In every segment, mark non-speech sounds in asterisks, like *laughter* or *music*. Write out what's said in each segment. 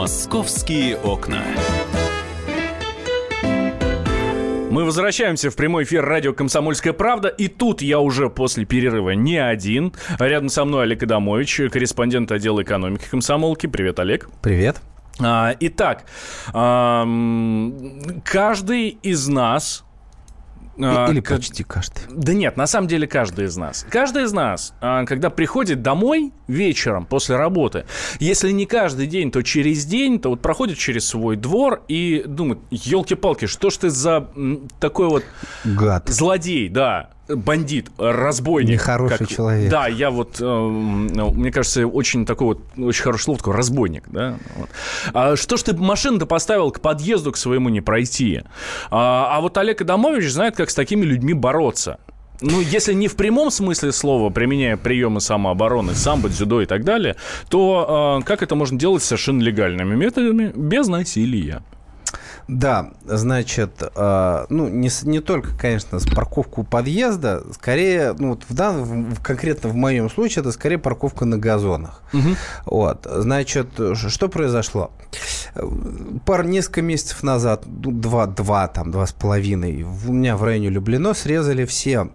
Московские окна. Мы возвращаемся в прямой эфир радио «Комсомольская правда». И тут я уже после перерыва не один. Рядом со мной Олег Адамович, корреспондент отдела экономики комсомолки. Привет, Олег. Привет. А, итак, каждый из нас Или как... почти каждый. Да нет, на самом деле каждый из нас. Каждый из нас, а, когда приходит домой вечером после работы, если не каждый день, то через день, то вот проходит через свой двор и думает, елки-палки, что ж ты за такой вот... Гад. Злодей, да бандит, разбойник. Нехороший как, человек. Да, я вот, э, мне кажется, очень такой вот, очень хорошее слово, такой разбойник, да. Вот. А что ж ты машину-то поставил к подъезду к своему не пройти? А, а вот Олег Адамович знает, как с такими людьми бороться. Ну, если не в прямом смысле слова, применяя приемы самообороны, самбо, дзюдо и так далее, то э, как это можно делать совершенно легальными методами, без насилия? Да, значит, э, ну, не, не только, конечно, с парковку подъезда, скорее, ну, вот в, данном, в, конкретно в моем случае, это скорее парковка на газонах. Угу. Вот, значит, что произошло? Пар несколько месяцев назад, ну, два, два, там, два с половиной, у меня в районе Люблено срезали все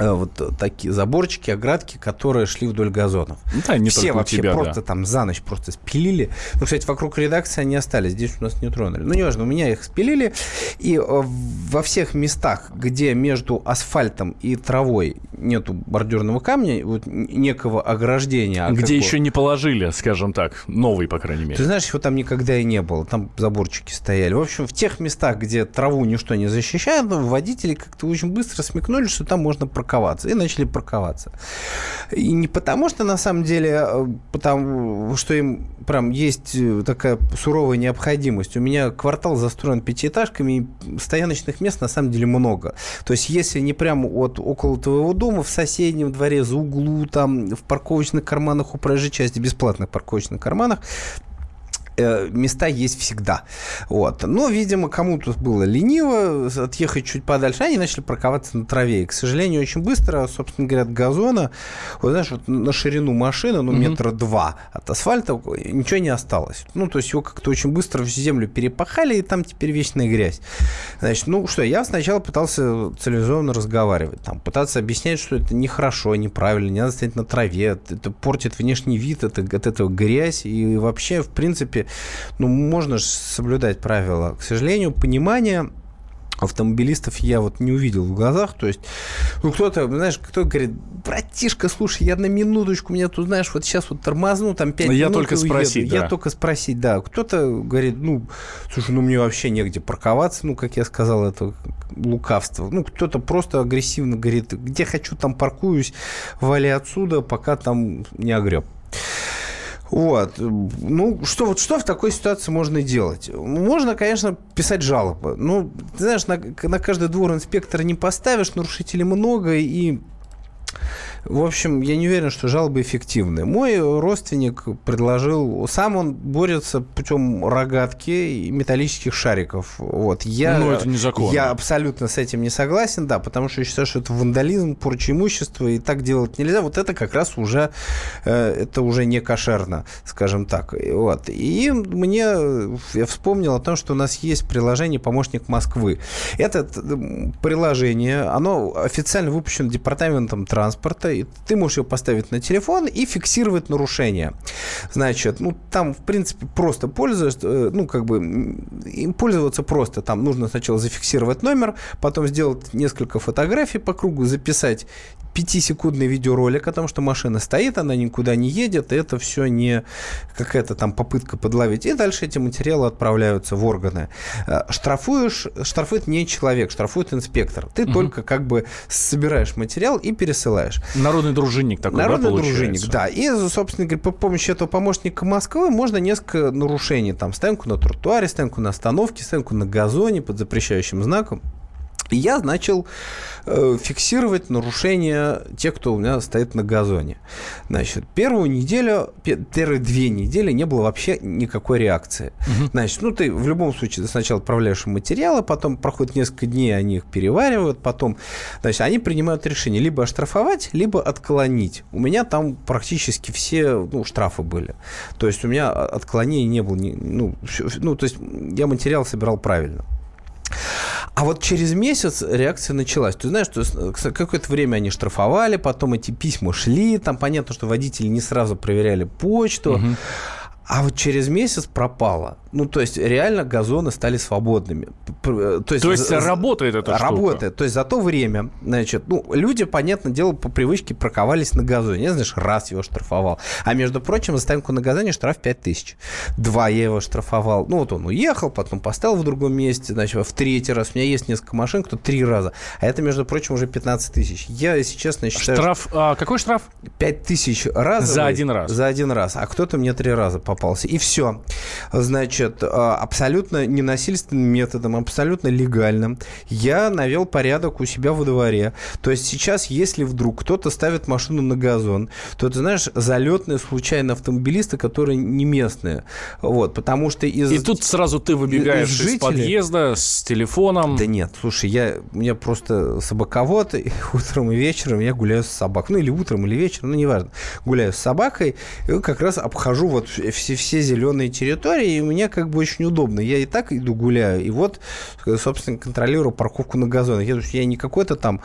вот такие заборчики, оградки, которые шли вдоль газонов. Ну да, не Все вообще тебя, просто да. там за ночь просто спилили. Ну, кстати, вокруг редакции они остались, здесь у нас не тронули. Ну, неважно, у меня их спилили, и э, во всех местах, где между асфальтом и травой нету бордюрного камня, вот некого ограждения. А где еще бы... не положили, скажем так, новый, по крайней мере. Ты знаешь, его там никогда и не было, там заборчики стояли. В общем, в тех местах, где траву ничто не защищает, ну, водители как-то очень быстро смекнули, что там можно прокатиться парковаться. И начали парковаться. И не потому, что на самом деле, э, потому что им прям есть э, такая суровая необходимость. У меня квартал застроен пятиэтажками, и стояночных мест на самом деле много. То есть, если не прямо от около твоего дома, в соседнем дворе, за углу, там, в парковочных карманах у проезжей части, бесплатных парковочных карманах, места есть всегда. Вот. Но, видимо, кому-то было лениво отъехать чуть подальше, они начали парковаться на траве. И, к сожалению, очень быстро, собственно говоря, от газона, вот знаешь, вот на ширину машины, ну, метра два от асфальта ничего не осталось. Ну, то есть его как-то очень быстро в землю перепахали, и там теперь вечная грязь. Значит, ну что, я сначала пытался цивилизованно разговаривать, там, пытаться объяснять, что это нехорошо, неправильно, не надо стоять на траве, это портит внешний вид, это, от этого грязь, и вообще, в принципе, ну, можно же соблюдать правила. К сожалению, понимание автомобилистов я вот не увидел в глазах. То есть, ну, кто-то, знаешь, кто говорит, братишка, слушай, я на минуточку, меня тут, знаешь, вот сейчас вот тормозну, там 5 я минут только спросить, да. Я только спросить, да. Кто-то говорит, ну, слушай, ну, мне вообще негде парковаться, ну, как я сказал, это лукавство. Ну, кто-то просто агрессивно говорит, где хочу, там паркуюсь, вали отсюда, пока там не огреб. Вот. Ну, что, вот что в такой ситуации можно делать? Можно, конечно, писать жалобы. Ну, ты знаешь, на, на каждый двор инспектора не поставишь, нарушителей много, и в общем, я не уверен, что жалобы эффективны. Мой родственник предложил, сам он борется путем рогатки и металлических шариков. Вот. Я, ну, это незаконно. Я абсолютно с этим не согласен, да, потому что я считаю, что это вандализм, порча имущества, и так делать нельзя. Вот это как раз уже, э, это уже не кошерно, скажем так. Вот. И мне, я вспомнил о том, что у нас есть приложение «Помощник Москвы». Это приложение, оно официально выпущено департаментом транспорта, и ты можешь ее поставить на телефон и фиксировать нарушение. Значит, ну, там, в принципе, просто пользуешься, э, ну, как бы, им пользоваться просто. Там нужно сначала зафиксировать номер, потом сделать несколько фотографий по кругу, записать пятисекундный видеоролик о том, что машина стоит, она никуда не едет, и это все не какая-то там попытка подловить. И дальше эти материалы отправляются в органы. Э, штрафуешь, штрафует не человек, штрафует инспектор. Ты угу. только как бы собираешь материал и пересылаешь. Народный дружинник такой, Народный да, дружинник, да. И, собственно говоря, по помощи этого помощника Москвы можно несколько нарушений. Там стоянку на тротуаре, стоянку на остановке, стоянку на газоне под запрещающим знаком я начал э, фиксировать нарушения тех, кто у меня стоит на газоне. Значит, первую неделю, первые две недели не было вообще никакой реакции. Угу. Значит, ну ты в любом случае сначала отправляешь материалы, потом проходит несколько дней, они их переваривают, потом, значит, они принимают решение либо оштрафовать, либо отклонить. У меня там практически все ну, штрафы были. То есть у меня отклонений не было, ну, ну то есть я материал собирал правильно. А вот через месяц реакция началась. Ты знаешь, что какое-то время они штрафовали, потом эти письма шли, там понятно, что водители не сразу проверяли почту. Угу. А вот через месяц пропало. Ну, то есть, реально газоны стали свободными. То есть, то есть за, работает это Работает. Штука. То есть, за то время, значит, ну, люди, понятное дело, по привычке парковались на газоне. Я, знаешь, раз его штрафовал. А, между прочим, за стоянку на газоне штраф 5 тысяч. Два я его штрафовал. Ну, вот он уехал, потом поставил в другом месте, значит, в третий раз. У меня есть несколько машин, кто три раза. А это, между прочим, уже 15 тысяч. Я, если честно, считаю... Штраф... А, какой штраф? 5 тысяч раз. За один раз? За один раз. А кто-то мне три раза попал попался. И все. Значит, а, абсолютно ненасильственным методом, абсолютно легальным я навел порядок у себя во дворе. То есть сейчас, если вдруг кто-то ставит машину на газон, то ты знаешь, залетные случайно автомобилисты, которые не местные. Вот, потому что из... И тут сразу ты выбегаешь из, жителей... из подъезда с телефоном. Да нет, слушай, я, меня просто собаковод, и *laughs* утром и вечером я гуляю с собакой. Ну, или утром, или вечером, ну, неважно. Гуляю с собакой, и как раз обхожу вот все, все зеленые территории, и мне как бы очень удобно. Я и так иду гуляю, и вот, собственно, контролирую парковку на газонах. Я, я не какой-то там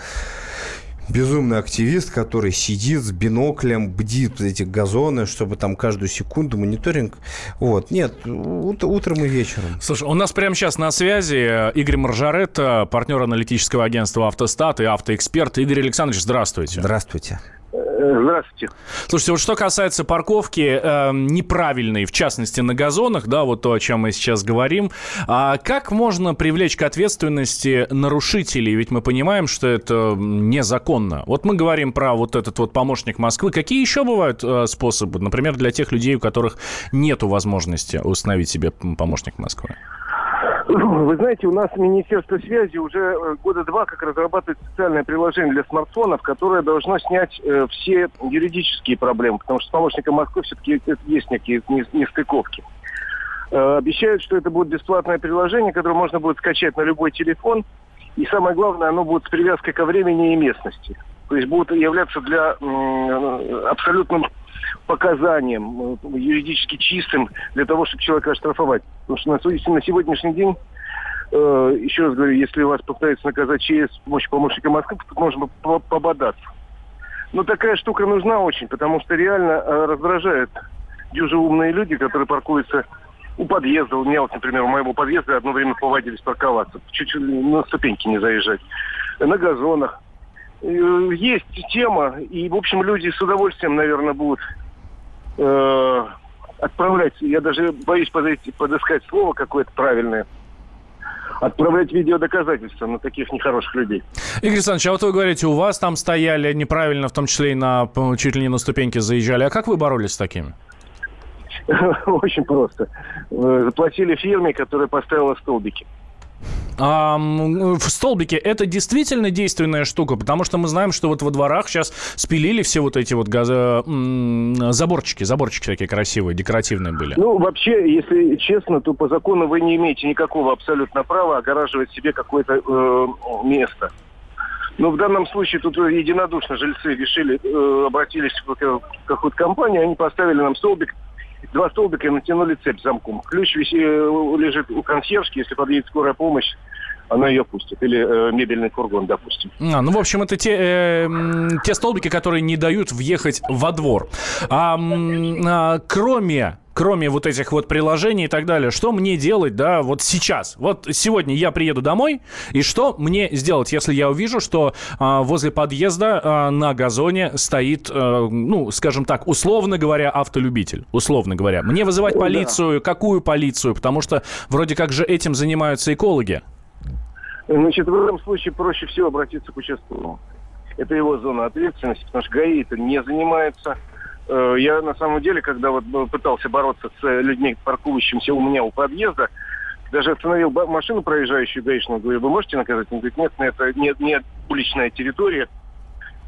безумный активист, который сидит с биноклем, бдит эти газоны, чтобы там каждую секунду мониторинг. Вот. Нет, ут- утром и вечером. Слушай, у нас прямо сейчас на связи Игорь Маржарет, партнер аналитического агентства «Автостат» и автоэксперт. Игорь Александрович, здравствуйте. Здравствуйте. Э, здравствуйте. Слушайте, вот что касается парковки э, неправильной, в частности на газонах, да, вот то, о чем мы сейчас говорим, а как можно привлечь к ответственности нарушителей? Ведь мы понимаем, что это незаконно. Вот мы говорим про вот этот вот помощник Москвы. Какие еще бывают э, способы, например, для тех людей, у которых нет возможности установить себе помощник Москвы? Вы знаете, у нас Министерство связи уже э, года два как разрабатывает специальное приложение для смартфонов, которое должно снять э, все юридические проблемы, потому что с помощником Москвы все-таки есть некие нестыковки. Э, обещают, что это будет бесплатное приложение, которое можно будет скачать на любой телефон. И самое главное, оно будет с привязкой ко времени и местности. То есть будет являться для э, абсолютным показанием, э, юридически чистым, для того, чтобы человека оштрафовать. Потому что на, на сегодняшний день, э, еще раз говорю, если вас пытаются наказать через помощь помощника Москвы, то можно пободаться. Но такая штука нужна очень, потому что реально э, раздражает дюжи умные люди, которые паркуются у подъезда. У меня вот, например, у моего подъезда одно время повадились парковаться. Чуть-чуть на ступеньки не заезжать. На газонах. Э, есть тема, и, в общем, люди с удовольствием, наверное, будут э, отправлять, я даже боюсь подойти, подыскать слово какое-то правильное, отправлять видеодоказательства на таких нехороших людей. Игорь Александрович, а вот вы говорите, у вас там стояли неправильно, в том числе и на, чуть ли не на ступеньке заезжали. А как вы боролись с такими? *laughs* Очень просто. Э, заплатили фирме, которая поставила столбики. А, в столбике это действительно действенная штука, потому что мы знаем, что вот во дворах сейчас спилили все вот эти вот газ... заборчики, заборчики такие красивые, декоративные были. Ну, вообще, если честно, то по закону вы не имеете никакого абсолютно права огораживать себе какое-то э, место. Но в данном случае тут единодушно жильцы решили, э, обратились в какую-то компанию, они поставили нам столбик, два столбика натянули цепь замком. Ключ виси, э, лежит у консьержки, если подъедет скорая помощь, она ее пустит. Или э, мебельный фургон, допустим. А, ну, в общем, это те, э, те столбики, которые не дают въехать во двор. А, а, кроме кроме вот этих вот приложений и так далее, что мне делать, да, вот сейчас? Вот сегодня я приеду домой, и что мне сделать, если я увижу, что а, возле подъезда а, на газоне стоит, а, ну, скажем так, условно говоря, автолюбитель, условно говоря. Мне вызывать полицию, какую полицию? Потому что вроде как же этим занимаются экологи. Значит, в этом случае проще всего обратиться к участковому. Это его зона ответственности, потому что ГАИ это не занимается. Э, я на самом деле, когда вот пытался бороться с людьми, паркующимися у меня у подъезда, даже остановил машину проезжающую гаишную, говорю, вы можете наказать? Он говорит, нет, это не, не уличная территория,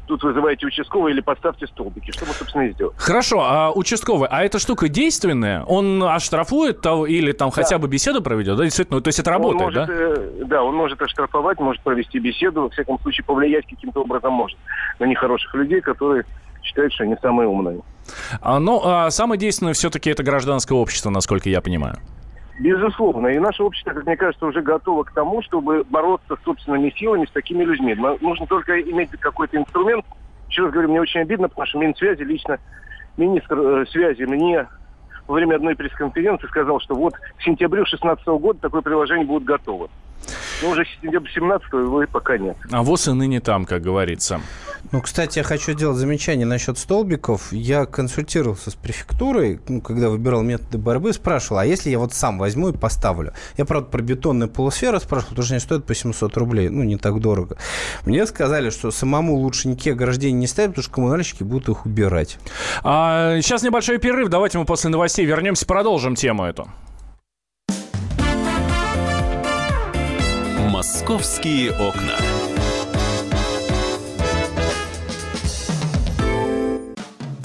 тут вызывайте участкового или поставьте столбики. Что мы, собственно, и сделали. Хорошо, а участковый, а эта штука действенная? Он оштрафует того или там да. хотя бы беседу проведет? Да, действительно, то есть это работает, он может, да? Э, да, он может оштрафовать, может провести беседу, во всяком случае повлиять каким-то образом может на нехороших людей, которые считают, что они самые умные. А, ну, а самое действенное все-таки это гражданское общество, насколько я понимаю. Безусловно. И наше общество, как мне кажется, уже готово к тому, чтобы бороться с собственными силами с такими людьми. Нужно только иметь какой-то инструмент. Еще раз говорю, мне очень обидно, потому что Минсвязи лично министр э, связи мне во время одной пресс-конференции сказал, что вот к сентябрю 2016 года такое приложение будет готово. Но уже сентябрь 17 его и пока нет. А ВОЗ и ныне там, как говорится. Ну, кстати, я хочу сделать замечание насчет столбиков. Я консультировался с префектурой, ну, когда выбирал методы борьбы, спрашивал, а если я вот сам возьму и поставлю? Я, правда, про бетонные полусферы спрашивал, потому что они стоят по 700 рублей, ну, не так дорого. Мне сказали, что самому лучше никакие ограждения не ставить, потому что коммунальщики будут их убирать. А, сейчас небольшой перерыв, давайте мы после новостей вернемся, продолжим тему эту. Московские окна.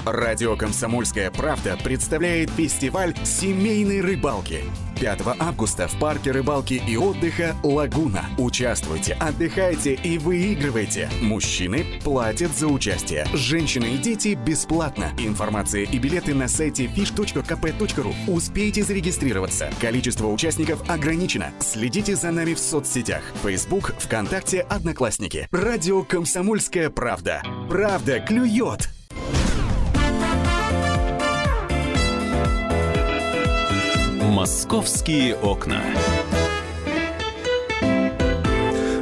Радио «Комсомольская правда» представляет фестиваль семейной рыбалки. 5 августа в парке рыбалки и отдыха «Лагуна». Участвуйте, отдыхайте и выигрывайте. Мужчины платят за участие. Женщины и дети бесплатно. Информация и билеты на сайте fish.kp.ru. Успейте зарегистрироваться. Количество участников ограничено. Следите за нами в соцсетях. Facebook, ВКонтакте, Одноклассники. Радио «Комсомольская правда». Правда клюет! Московские окна.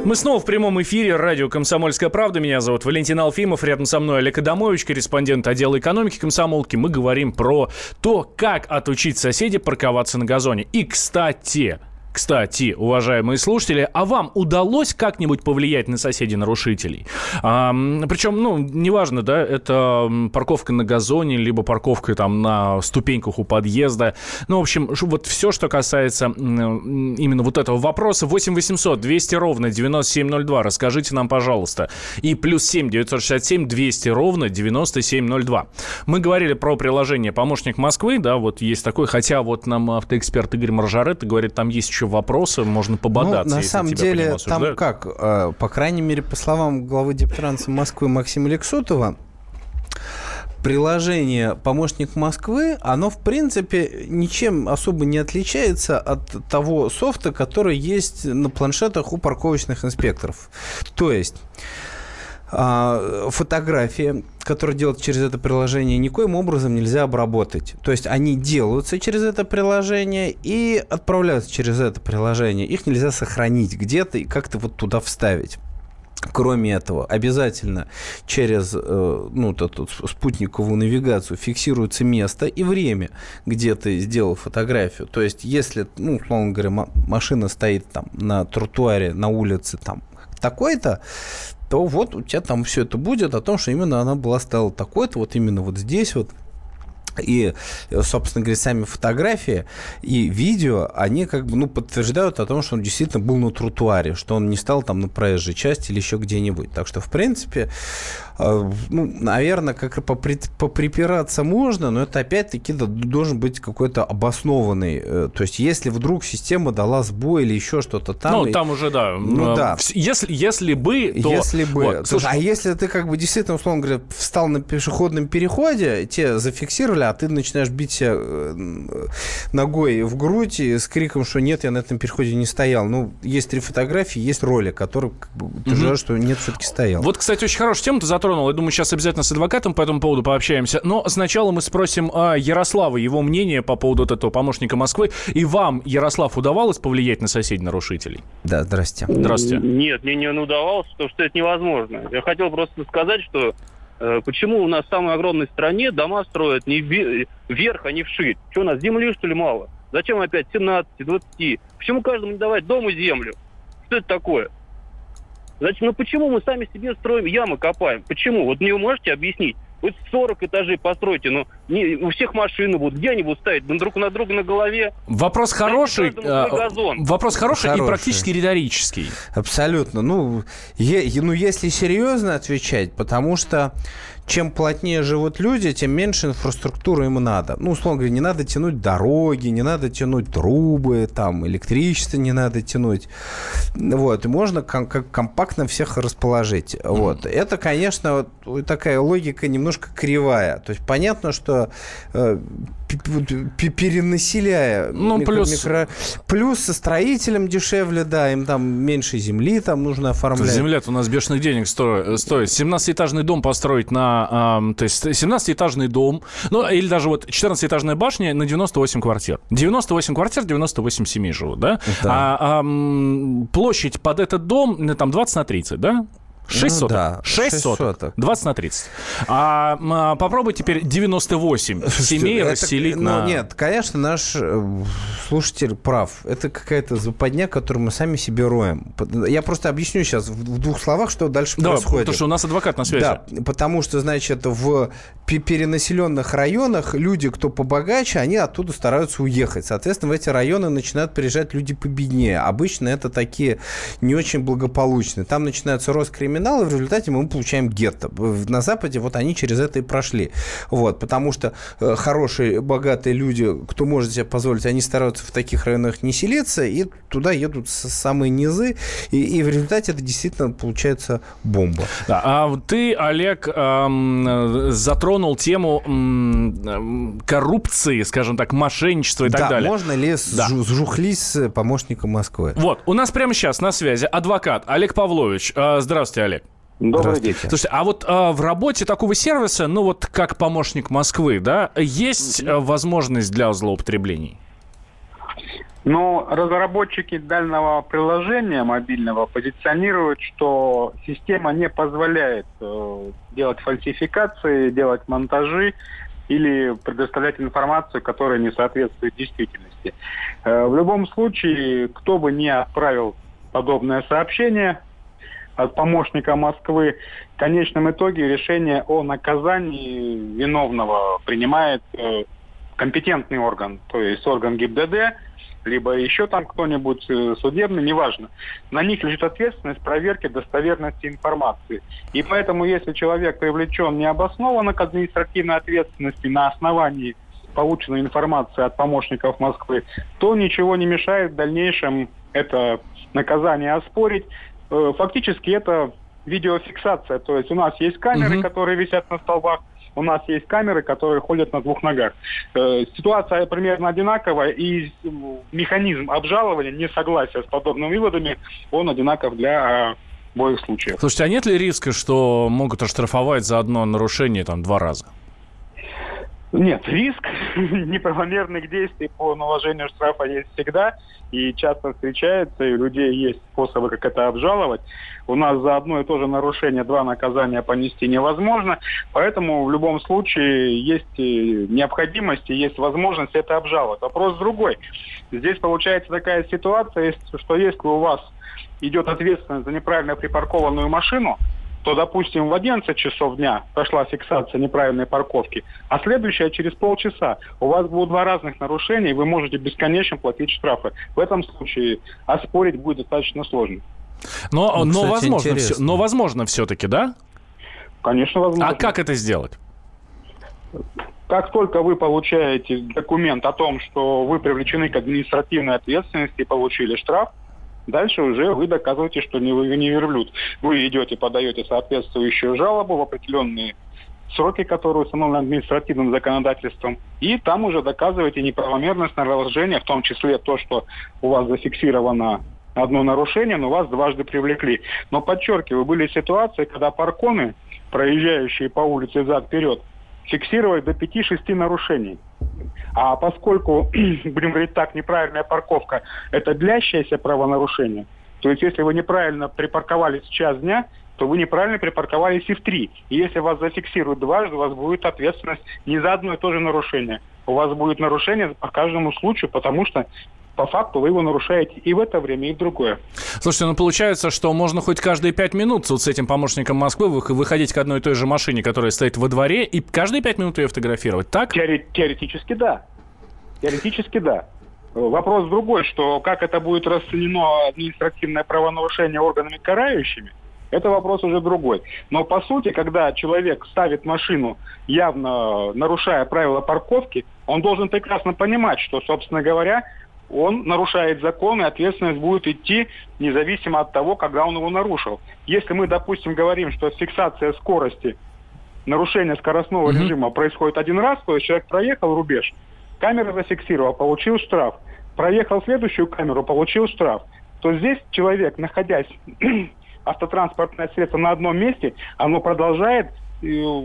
Мы снова в прямом эфире радио «Комсомольская правда». Меня зовут Валентин Алфимов. Рядом со мной Олег Адамович, корреспондент отдела экономики комсомолки. Мы говорим про то, как отучить соседей парковаться на газоне. И, кстати, кстати, уважаемые слушатели, а вам удалось как-нибудь повлиять на соседей-нарушителей? А, причем, ну, неважно, да, это парковка на газоне, либо парковка там на ступеньках у подъезда. Ну, в общем, вот все, что касается именно вот этого вопроса. 8 800 200 ровно 9702. Расскажите нам, пожалуйста. И плюс 7 967 200 ровно 9702. Мы говорили про приложение «Помощник Москвы», да, вот есть такой, хотя вот нам автоэксперт Игорь Маржарет говорит, там есть еще вопросы, можно пободаться. Ну, на самом деле, там как, э, по крайней мере, по словам главы Дептранса Москвы Максима Лексутова, приложение «Помощник Москвы», оно, в принципе, ничем особо не отличается от того софта, который есть на планшетах у парковочных инспекторов. То есть фотографии, которые делают через это приложение, никоим образом нельзя обработать. То есть они делаются через это приложение и отправляются через это приложение. Их нельзя сохранить где-то и как-то вот туда вставить. Кроме этого, обязательно через э, ну, эту спутниковую навигацию фиксируется место и время, где ты сделал фотографию. То есть, если, ну, условно говоря, машина стоит там на тротуаре, на улице там такой-то, то вот у тебя там все это будет о том, что именно она была стала такой-то, вот именно вот здесь вот и, собственно говоря, сами фотографии и видео, они как бы, ну, подтверждают о том, что он действительно был на тротуаре, что он не стал там на проезжей части или еще где-нибудь. Так что, в принципе, э, ну, наверное, как попри, поприпираться можно, но это опять-таки должен быть какой-то обоснованный. Э, то есть, если вдруг система дала сбой или еще что-то там... Ну, там уже, да. Ну, да. Если, если бы, то... Если бы. Вот, слушай, а если ты как бы действительно, условно говоря, встал на пешеходном переходе, те зафиксировали, а ты начинаешь бить себя э, ногой в грудь с криком, что нет, я на этом переходе не стоял. Ну, есть три фотографии, есть ролик, который как бы, утверждает, угу. что нет, все-таки стоял. Вот, кстати, очень хорошую тему ты затронул. Я думаю, сейчас обязательно с адвокатом по этому поводу пообщаемся. Но сначала мы спросим а, Ярослава его мнение по поводу вот этого помощника Москвы. И вам, Ярослав, удавалось повлиять на соседей нарушителей? Да, здрасте. Здравствуйте. Нет, мне не удавалось, потому что это невозможно. Я хотел просто сказать, что Э, почему у нас в самой огромной стране дома строят не вверх, а не вширь? Что у нас, земли, что ли, мало? Зачем опять 17, 20? Почему каждому не давать дом и землю? Что это такое? Зачем? Ну почему мы сами себе строим ямы, копаем? Почему? Вот мне вы можете объяснить? Вы 40 этажей постройте, но не, у всех машины будут. Где они будут ставить? Друг на друга на голове? Вопрос хороший. газон. Вопрос хороший, и Хороший. практически риторический. Абсолютно. Ну, е- ну, если серьезно отвечать, потому что чем плотнее живут люди, тем меньше инфраструктуры им надо. Ну, условно говоря, не надо тянуть дороги, не надо тянуть трубы, там, электричество не надо тянуть. Вот, и можно ком- как компактно всех расположить. Вот. Это, конечно, вот такая логика немножко кривая. То есть понятно, что э, перенаселяя Ну, микро- плюс- микро- плюс со строителем дешевле, да, им там меньше земли там нужно оформлять. Земля-то у нас бешеных денег сто- стоит. 17-этажный дом построить на... ам, то есть 17-этажный дом, ну, или даже вот 14-этажная башня на 98 квартир. 98 квартир, 98 семей живут, да? Да. А ам, площадь под этот дом, ну, там 20 на 30, да? 6 Ну соток. да, 6 шесть соток. соток. 20 на 30. А, а, попробуй теперь 98 *laughs* семей Это- расселить ну, на... Нет, конечно, наш э, слушатель прав. Это какая-то западня, которую мы сами себе роем. Я просто объясню сейчас в двух словах, что дальше Да, происходит. потому что у нас адвокат на связи. Да, потому что, значит, в пе- перенаселенных районах люди, кто побогаче, они оттуда стараются уехать. Соответственно, в эти районы начинают приезжать люди победнее. Обычно это такие не очень благополучные. Там начинается рост криминала, и в результате мы получаем гетто. В- На Западе вот они через это и прошли. Вот, потому что э, хорошие, богатые люди, кто может себе позволить, они стараются в таких районах не селиться, и туда едут самые низы, и, и в результате это действительно получается бомба. Да, а ты, Олег, эм, э, затронул тему эм, коррупции, скажем так, мошенничества и так да, далее. можно ли Да. сжу- сжухлись с помощником Москвы? Вот, у нас прямо сейчас на связи адвокат Олег Павлович. Э, Здравствуйте, Олег. Добрый день. Слушайте, а вот э, в работе такого сервиса, ну вот как помощник Москвы, да, есть э, возможность для злоупотреблений? Но разработчики данного приложения мобильного позиционируют, что система не позволяет э, делать фальсификации, делать монтажи или предоставлять информацию, которая не соответствует действительности. Э, в любом случае, кто бы ни отправил подобное сообщение от помощника Москвы, в конечном итоге решение о наказании виновного принимает э, компетентный орган, то есть орган ГИБДД, либо еще там кто-нибудь э, судебный, неважно. На них лежит ответственность проверки достоверности информации. И поэтому, если человек привлечен необоснованно к административной ответственности на основании полученной информации от помощников Москвы, то ничего не мешает в дальнейшем это наказание оспорить. Э, Фактически это видеофиксация. То есть у нас есть камеры, Мгм. которые висят на столбах, у нас есть камеры, которые ходят на двух ногах. Э, Ситуация примерно одинаковая, и механизм обжалования, несогласия с подобными выводами, он одинаков для э, обоих случаев. Слушайте, а нет ли риска, что могут оштрафовать за одно нарушение там два раза? Нет, риск *laughs* неправомерных действий по наложению штрафа есть всегда и часто встречается, и у людей есть способы, как это обжаловать. У нас за одно и то же нарушение два наказания понести невозможно, поэтому в любом случае есть необходимость и есть возможность это обжаловать. Вопрос другой. Здесь получается такая ситуация, что если у вас идет ответственность за неправильно припаркованную машину, то, допустим, в 11 часов дня прошла фиксация неправильной парковки, а следующая через полчаса. У вас будут два разных нарушения, и вы можете бесконечно платить штрафы. В этом случае оспорить будет достаточно сложно. Но, Ну, но кстати, возможно, интересно. все, но возможно все-таки, да? Конечно, возможно. А как это сделать? Как только вы получаете документ о том, что вы привлечены к административной ответственности и получили штраф, дальше уже вы доказываете, что не вы не верблюд. Вы идете, подаете соответствующую жалобу в определенные сроки, которые установлены административным законодательством, и там уже доказываете неправомерность наложения, в том числе то, что у вас зафиксировано одно нарушение, но вас дважды привлекли. Но подчеркиваю, были ситуации, когда парконы, проезжающие по улице зад-вперед, фиксировали до 5-6 нарушений. А поскольку, *clears throat* будем говорить так, неправильная парковка – это длящееся правонарушение, то есть если вы неправильно припарковались в час дня, то вы неправильно припарковались и в три. И если вас зафиксируют дважды, у вас будет ответственность не за одно и то же нарушение. У вас будет нарушение по каждому случаю, потому что по факту вы его нарушаете и в это время, и в другое. Слушайте, ну получается, что можно хоть каждые пять минут вот с этим помощником Москвы выходить к одной и той же машине, которая стоит во дворе, и каждые пять минут ее фотографировать, так? Теоре- теоретически да. Теоретически да. Вопрос другой, что как это будет расценено административное правонарушение органами карающими, это вопрос уже другой. Но по сути, когда человек ставит машину, явно нарушая правила парковки, он должен прекрасно понимать, что, собственно говоря, он нарушает закон, и ответственность будет идти независимо от того, когда он его нарушил. Если мы, допустим, говорим, что фиксация скорости, нарушение скоростного mm-hmm. режима происходит один раз, то есть человек проехал рубеж, камера зафиксировала, получил штраф, проехал следующую камеру, получил штраф, то здесь человек, находясь *clears throat* автотранспортное средство на одном месте, оно продолжает э,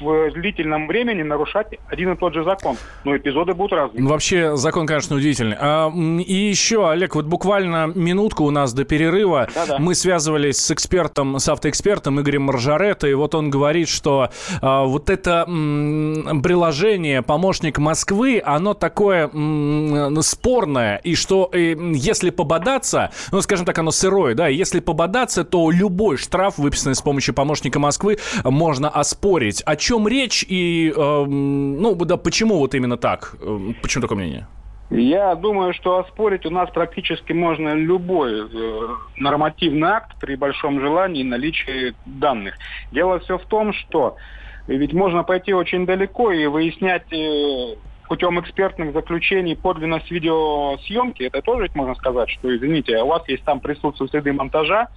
в длительном времени нарушать один и тот же закон. Но эпизоды будут разные. Ну, вообще, закон, конечно, удивительный. А, и еще, Олег, вот буквально минутку у нас до перерыва. Да-да. Мы связывались с экспертом, с автоэкспертом Игорем Маржаретто, и вот он говорит, что а, вот это м, приложение «Помощник Москвы», оно такое м, спорное, и что и, если пободаться, ну, скажем так, оно сырое, да, если пободаться, то любой штраф, выписанный с помощью «Помощника Москвы», можно оспорить. О чем речь и, э, ну, да, почему вот именно так? Эм, почему такое мнение? Я думаю, что оспорить у нас практически можно любой э, нормативный акт при большом желании и наличии данных. Дело все в том, что ведь можно пойти очень далеко и выяснять э, путем экспертных заключений подлинность видеосъемки. Это тоже ведь можно сказать, что, извините, а у вас есть там присутствие следы монтажа,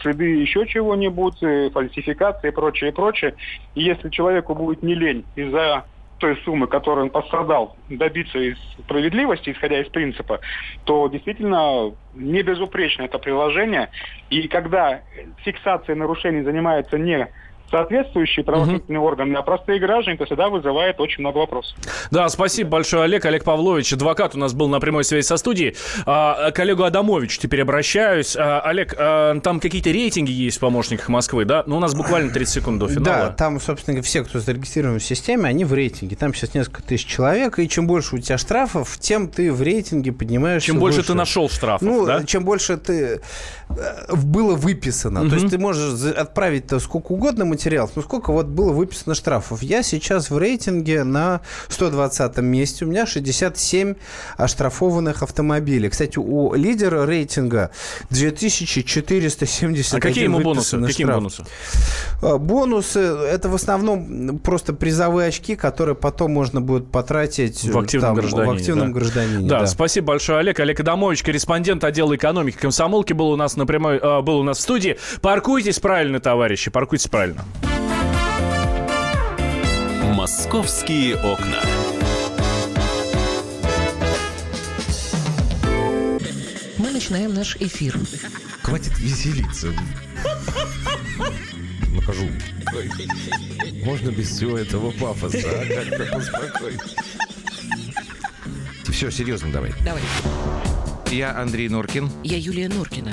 следы еще чего-нибудь, э, фальсификации и прочее, и прочее. И если человеку будет не лень из-за той суммы, которую он пострадал, добиться справедливости, исходя из принципа, то действительно не безупречно это приложение. И когда фиксация нарушений занимается не соответствующие правоохранительные угу. органы, а простые граждане, то всегда вызывает очень много вопросов. Да, спасибо большое, Олег. Олег Павлович, адвокат у нас был на прямой связи со студией. А, к Олегу Адамовичу теперь обращаюсь. А, Олег, а, там какие-то рейтинги есть в помощниках Москвы, да? Ну, у нас буквально 30 секунд до финала. Да, там, собственно, все, кто зарегистрирован в системе, они в рейтинге. Там сейчас несколько тысяч человек, и чем больше у тебя штрафов, тем ты в рейтинге поднимаешься Чем больше выше. ты нашел штрафов, Ну, да? чем больше ты э, было выписано. Угу. То есть ты можешь отправить сколько угодно материалов. Ну, сколько вот было выписано штрафов? Я сейчас в рейтинге на 120 месте. У меня 67 оштрафованных автомобилей. Кстати, у лидера рейтинга 2470 А какие ему бонусы? Какие бонусы? А, бонусы – это в основном просто призовые очки, которые потом можно будет потратить в активном там, гражданине. В активном да. гражданине да, да, спасибо большое, Олег. Олег Адамович, корреспондент отдела экономики комсомолки, был у нас на прямой, э, был у нас в студии. Паркуйтесь правильно, товарищи, паркуйтесь правильно. Московские окна. Мы начинаем наш эфир. Хватит веселиться. Накажу. Можно без всего этого пафоса, а? Как-то поспокойнее. Все, серьезно давай. Давай. Я Андрей Норкин. Я Юлия Норкина